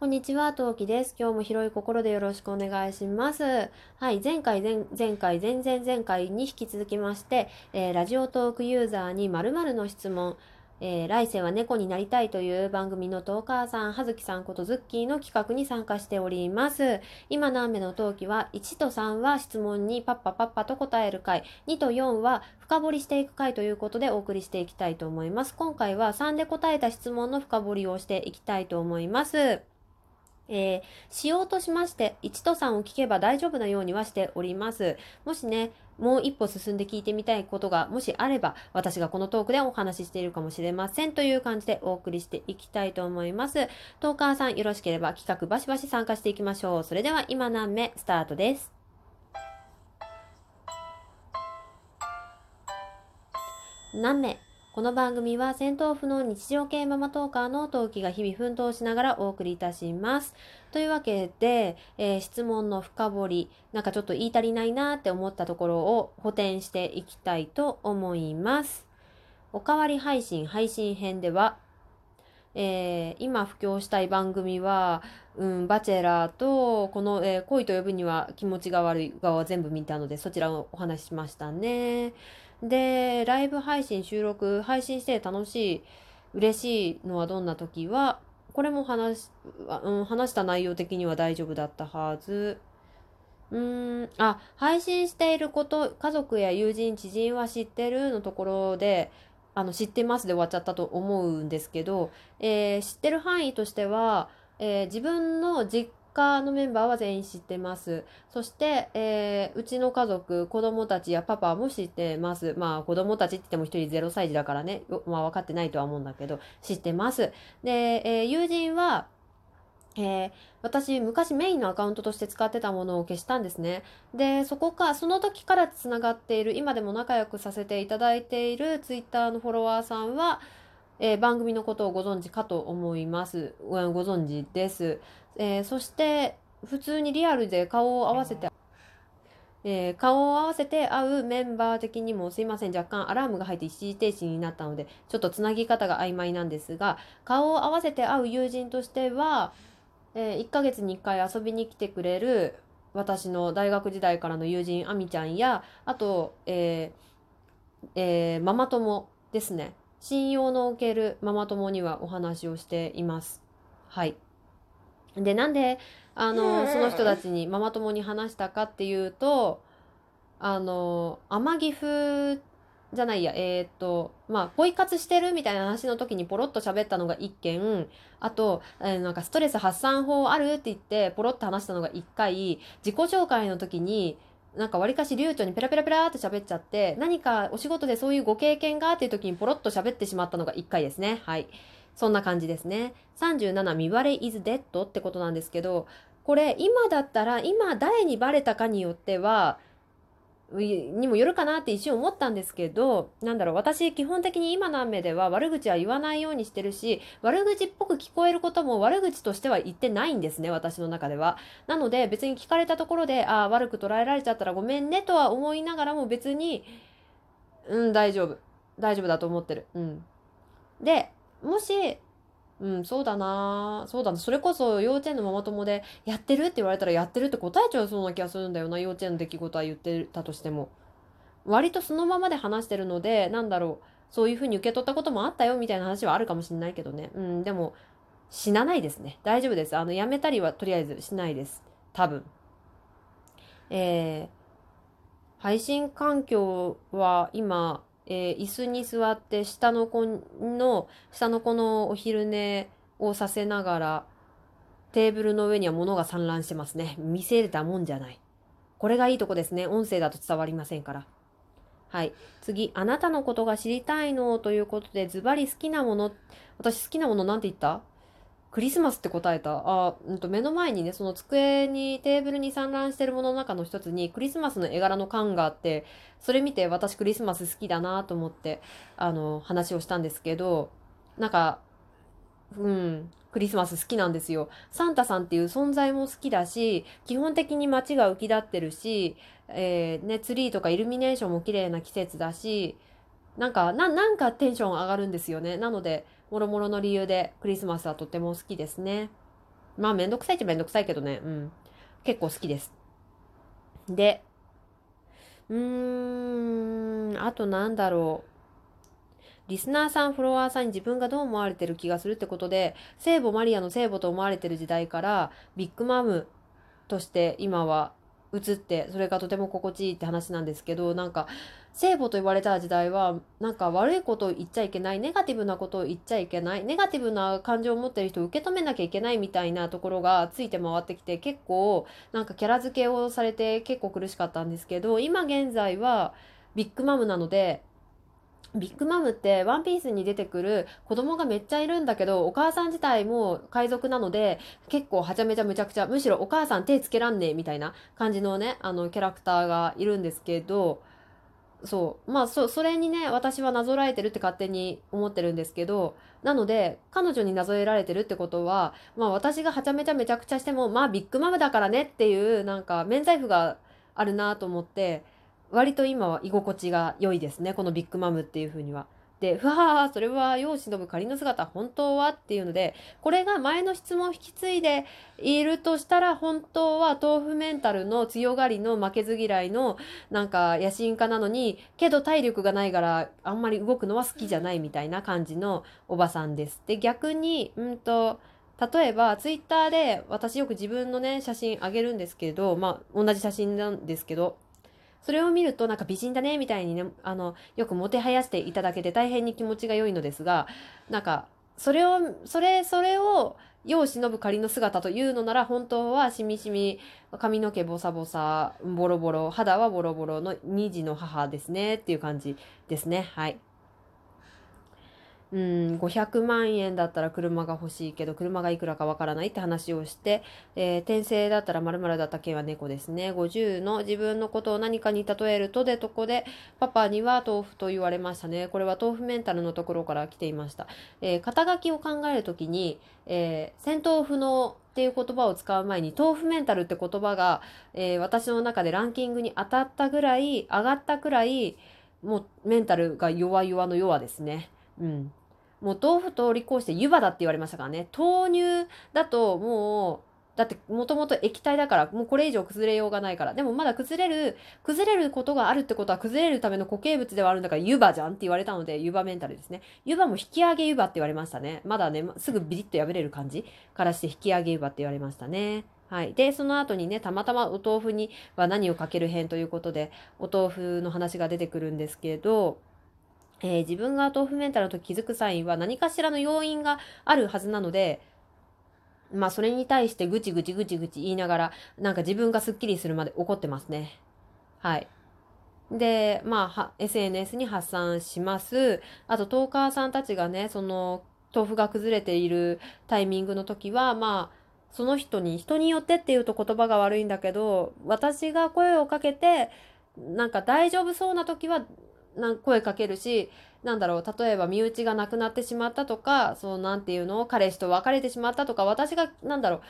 こんにちは、トウキです。今日も広い心でよろしくお願いします。はい、前回、前前回、前々前回に引き続きまして、えーラジオトークユーザーに〇〇の質問、えー来世は猫になりたいという番組のトーカーさん、はずきさんことズッキーの企画に参加しております。今何目のトウキは、1と3は質問にパッパパッパと答える回、2と4は深掘りしていく回ということでお送りしていきたいと思います。今回は3で答えた質問の深掘りをしていきたいと思います。えーしようとしまして、1と3を聞けば大丈夫なようにはしております。もしね、もう一歩進んで聞いてみたいことがもしあれば、私がこのトークでお話ししているかもしれませんという感じでお送りしていきたいと思います。トーカーさんよろしければ企画バシバシ参加していきましょう。それでは今何目スタートです。何名？この番組は戦闘不能日常系ママトーカーの陶器が日々奮闘しながらお送りいたします。というわけで、えー質問の深掘り、なんかちょっと言い足りないなって思ったところを補填していきたいと思います。おかわり配信配信編では、えー今布教したい番組は、うん、バチェラーと、この、えー恋と呼ぶには気持ちが悪い側は全部見たので、そちらをお話ししましたね。で、ライブ配信、収録、配信して楽しい、嬉しいのはどんな時は、これも話し、うん、話した内容的には大丈夫だったはず。うーん、あ、配信していること、家族や友人、知人は知ってるのところで、あの、知ってますで終わっちゃったと思うんですけど、えー知ってる範囲としては、えー自分の実家のメンバーは全員知ってます。そして、えーうちの家族、子供たちやパパも知ってます。まあ、子供たちって言っても一人0歳児だからね、まあ、分かってないとは思うんだけど、知ってます。で、えー友人は、えー私、昔メインのアカウントとして使ってたものを消したんですね。で、そこか、その時からつながっている、今でも仲良くさせていただいているツイッターのフォロワーさんは、えー番組のことをご存知かと思います。ご存知です。えーそして、普通にリアルで顔を合わせて、えー顔を合わせて会うメンバー的にもすいません、若干アラームが入って一時停止になったので、ちょっとつなぎ方が曖昧なんですが、顔を合わせて会う友人としては、え1ヶ月に1回遊びに来てくれる私の大学時代からの友人あみちゃんやあと、えーえーママ友ですね。信用のおけるママ友にはお話をしています。はい。でなんであのその人たちにママ友に話したかっていうとあの天城風じゃないやえーっとまあポイ活してるみたいな話の時にポロッと喋ったのが一件あと、えーなんかストレス発散法あるって言って、ポロッと話したのが一回、自己紹介の時に、なんか割かし流暢にペラペラペラって喋っちゃって、何かお仕事でそういうご経験がっていう時にポロッと喋ってしまったのが一回ですね。はい。そんな感じですね。37、見バレ is dead ってことなんですけど、これ今だったら、今誰にバレたかによっては、にもよるかなって一瞬思ったんですけど、なんだろう、私基本的に今の雨では悪口は言わないようにしてるし、悪口っぽく聞こえることも悪口としては言ってないんですね、私の中では。なので別に聞かれたところで、ああ、悪く捉えられちゃったらごめんねとは思いながらも別に、うん、大丈夫。大丈夫だと思ってる。うん。で、もし、うん、そうだなそうだな。それこそ幼稚園のママ友で、やってるって言われたらやってるって答えちゃうそうな気がするんだよな。幼稚園の出来事は言ってたとしても。割とそのままで話してるので、なんだろう。そういうふうに受け取ったこともあったよみたいな話はあるかもしれないけどね。うん、でも、死なないですね。大丈夫です。あの、やめたりはとりあえずしないです。多分。えー、配信環境は今、えー椅子に座って下の子の、下の子のお昼寝をさせながら、テーブルの上には物が散乱してますね。見せれたもんじゃない。これがいいとこですね。音声だと伝わりませんから。はい。次、あなたのことが知りたいの？ということで、ズバリ好きなもの、私好きなものなんて言った？クリスマスって答えた？あ、うんと、目の前にね、その机に、テーブルに散乱してるものの中の一つに、クリスマスの絵柄の缶があって、それ見て私クリスマス好きだなと思って、あの、話をしたんですけど、なんか、うん、クリスマス好きなんですよ。サンタさんっていう存在も好きだし、基本的に街が浮き立ってるし、えーね、ツリーとかイルミネーションも綺麗な季節だし、なんか、な、なんかテンション上がるんですよね。なので、もろもろの理由でクリスマスはとても好きですね。まあめんどくさいっちゃめんどくさいけどね。うん。結構好きです。で、うーん、あとなんだろう。リスナーさん、フォロワーさんに自分がどう思われてる気がするってことで、聖母マリアの聖母と思われてる時代から、ビッグマムとして今は移ってそれがとても心地いいって話なんですけどなんか聖母と言われた時代はなんか悪いことを言っちゃいけないネガティブなことを言っちゃいけないネガティブな感情を持ってる人を受け止めなきゃいけないみたいなところがついて回ってきて結構なんかキャラ付けをされて結構苦しかったんですけど今現在はビッグマムなのでビッグマムってワンピースに出てくる子供がめっちゃいるんだけどお母さん自体も海賊なので結構はちゃめちゃむちゃくちゃむしろお母さん手つけらんねえみたいな感じのねあのキャラクターがいるんですけどそうまあそそれにね私はなぞらえてるって勝手に思ってるんですけどなので彼女になぞえられてるってことはまあ私がはちゃめちゃめちゃくちゃしてもまあビッグマムだからねっていうなんか免罪符があるなと思って割と今は居心地が良いですねこのビッグマムっていうふうには。で、ふははそれは世を忍ぶ仮の姿、本当はっていうので、これが前の質問を引き継いでいるとしたら、本当は豆腐メンタルの強がりの負けず嫌いの、なんか野心家なのに、けど体力がないから、あんまり動くのは好きじゃないみたいな感じのおばさんです。で、逆に、うんと、例えば、ツイッターで私よく自分のね、写真あげるんですけど、まあ、同じ写真なんですけど、それを見るとなんか美人だねみたいにねあのよくもてはやしていただけて大変に気持ちが良いのですがなんかそれをそれそれを世を忍ぶ仮の姿というのなら本当はしみしみ髪の毛ボサボサボロボロ肌はボロボロの2児の母ですねっていう感じですねはい。うん、500万円だったら車が欲しいけど、車がいくらかわからないって話をして、えー、転生だったら〇〇だった件は猫ですね。50の自分のことを何かに例えるとで、とこで、パパには豆腐と言われましたね。これは豆腐メンタルのところから来ていました。えー、肩書きを考えるときに、えー、戦闘不能っていう言葉を使う前に、豆腐メンタルって言葉が、えー、私の中でランキングに当たったぐらい、上がったくらい、もうメンタルが弱々の弱ですね。うん。もう豆腐通り越して湯葉だって言われましたからね。豆乳だともう、だってもともと液体だから、もうこれ以上崩れようがないから。でもまだ崩れる、崩れることがあるってことは崩れるための固形物ではあるんだから湯葉じゃんって言われたので、湯葉メンタルですね。湯葉も引き上げ湯葉って言われましたね。まだね、すぐビリッと破れる感じからして引き上げ湯葉って言われましたね。はい。で、その後にね、たまたまお豆腐には何をかける編ということで、お豆腐の話が出てくるんですけど、えー、自分が豆腐メンタルと気づく際は何かしらの要因があるはずなので、まあそれに対してぐちぐちぐちぐち言いながら、なんか自分がスッキリするまで怒ってますね。はい。で、まあ、SNS に発散します。あと、トーカーさんたちがね、その、豆腐が崩れているタイミングの時は、まあ、その人に、人によってっていうと言葉が悪いんだけど、私が声をかけて、なんか大丈夫そうな時はなん声かけるしなんだろう例えば身内が亡くなってしまったとかそうなんていうの彼氏と別れてしまったとか私がなんだろう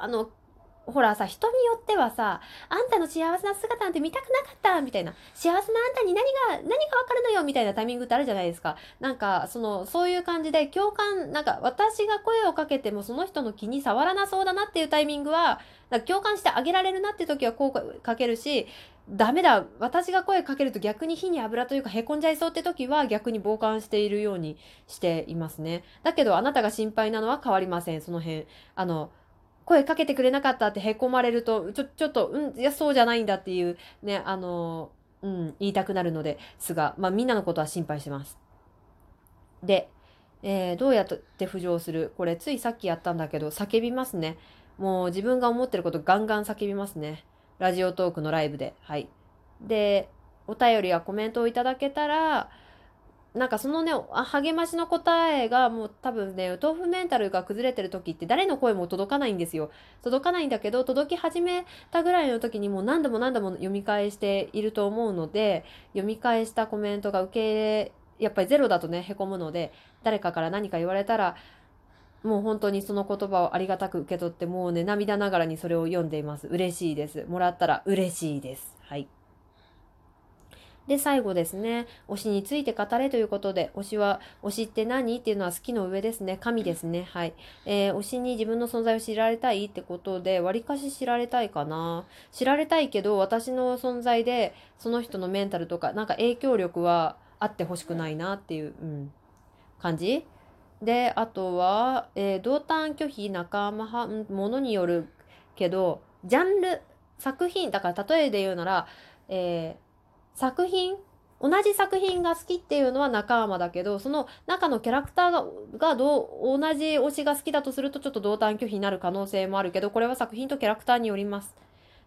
あのほらさ、人によってはさ、あんたの幸せな姿なんて見たくなかったみたいな、幸せなあんたに何が、何がわかるのよみたいなタイミングってあるじゃないですか。なんか、その、そういう感じで共感、なんか私が声をかけてもその人の気に障らなそうだなっていうタイミングは、なんか共感してあげられるなっていう時は声かけるし、ダメだ、私が声かけると逆に火に油というか凹んじゃいそうって時は逆に傍観しているようにしていますね。だけどあなたが心配なのは変わりません、その辺。あの、声かけてくれなかったってへこまれると、ちょ、ちょっと、うん、いや、そうじゃないんだっていう、ね、あの、うん、言いたくなるのですが、まあ、みんなのことは心配してます。で、えー、どうやって浮上する？これ、ついさっきやったんだけど、叫びますね。もう自分が思ってることガンガン叫びますね。ラジオトークのライブで。はい。で、お便りやコメントをいただけたら、なんかそのね、励ましの答えがもう多分ね、豆腐メンタルが崩れてる時って誰の声も届かないんですよ。届かないんだけど、届き始めたぐらいの時にもう何度も何度も読み返していると思うので、読み返したコメントが受け入れ、やっぱりゼロだとね、へこむので、誰かから何か言われたら、もう本当にその言葉をありがたく受け取って、もうね、涙ながらにそれを読んでいます。嬉しいです。もらったら嬉しいです。はい。で、最後ですね。推しについて語れということで、推しは、推しって何っていうのは好きの上ですね。神ですね。はい。えー、推しに自分の存在を知られたいってことで、わりかし知られたいかな。知られたいけど、私の存在で、その人のメンタルとか、なんか影響力はあってほしくないなっていう、うん、感じで、あとは、えー、同担拒否、仲間派、ものによるけど、ジャンル、作品、だから例えで言うなら、えー作品同じ作品が好きっていうのは仲間だけどその中のキャラクターががどう同じ推しが好きだとするとちょっと同担拒否になる可能性もあるけどこれは作品とキャラクターによります。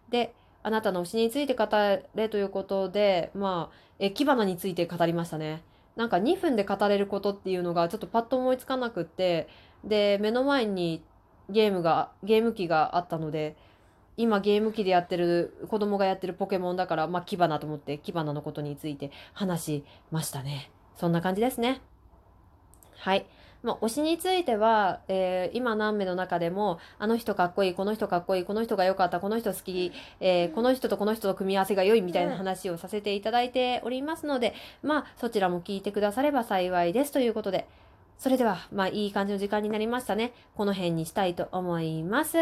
であなたの推しについて語れということでまあえキバナについて語りましたね。なんか2分で語れることっていうのがちょっとパッと思いつかなくってで目の前にゲームがゲーム機があったので今ゲーム機でやってる子供がやってるポケモンだから、まあ、キバナと思ってキバナのことについて話しましたね。そんな感じですね。はい。まあ、推しについては、えー、今何名の中でも、あの人かっこいい、この人かっこいい、この人が良かった、この人好き、えー、この人とこの人と組み合わせが良いみたいな話をさせていただいておりますので、まあ、そちらも聞いてくだされば幸いですということで、それでは、まあ、いい感じの時間になりましたね。この辺にしたいと思います。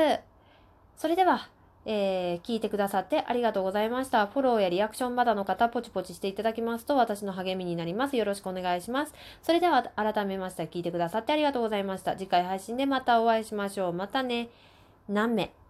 それでは、えー、聞いてくださってありがとうございました。フォローやリアクションまだの方、ポチポチしていただきますと私の励みになります。よろしくお願いします。それでは改めまして聞いてくださってありがとうございました。次回配信でまたお会いしましょう。またね。何名？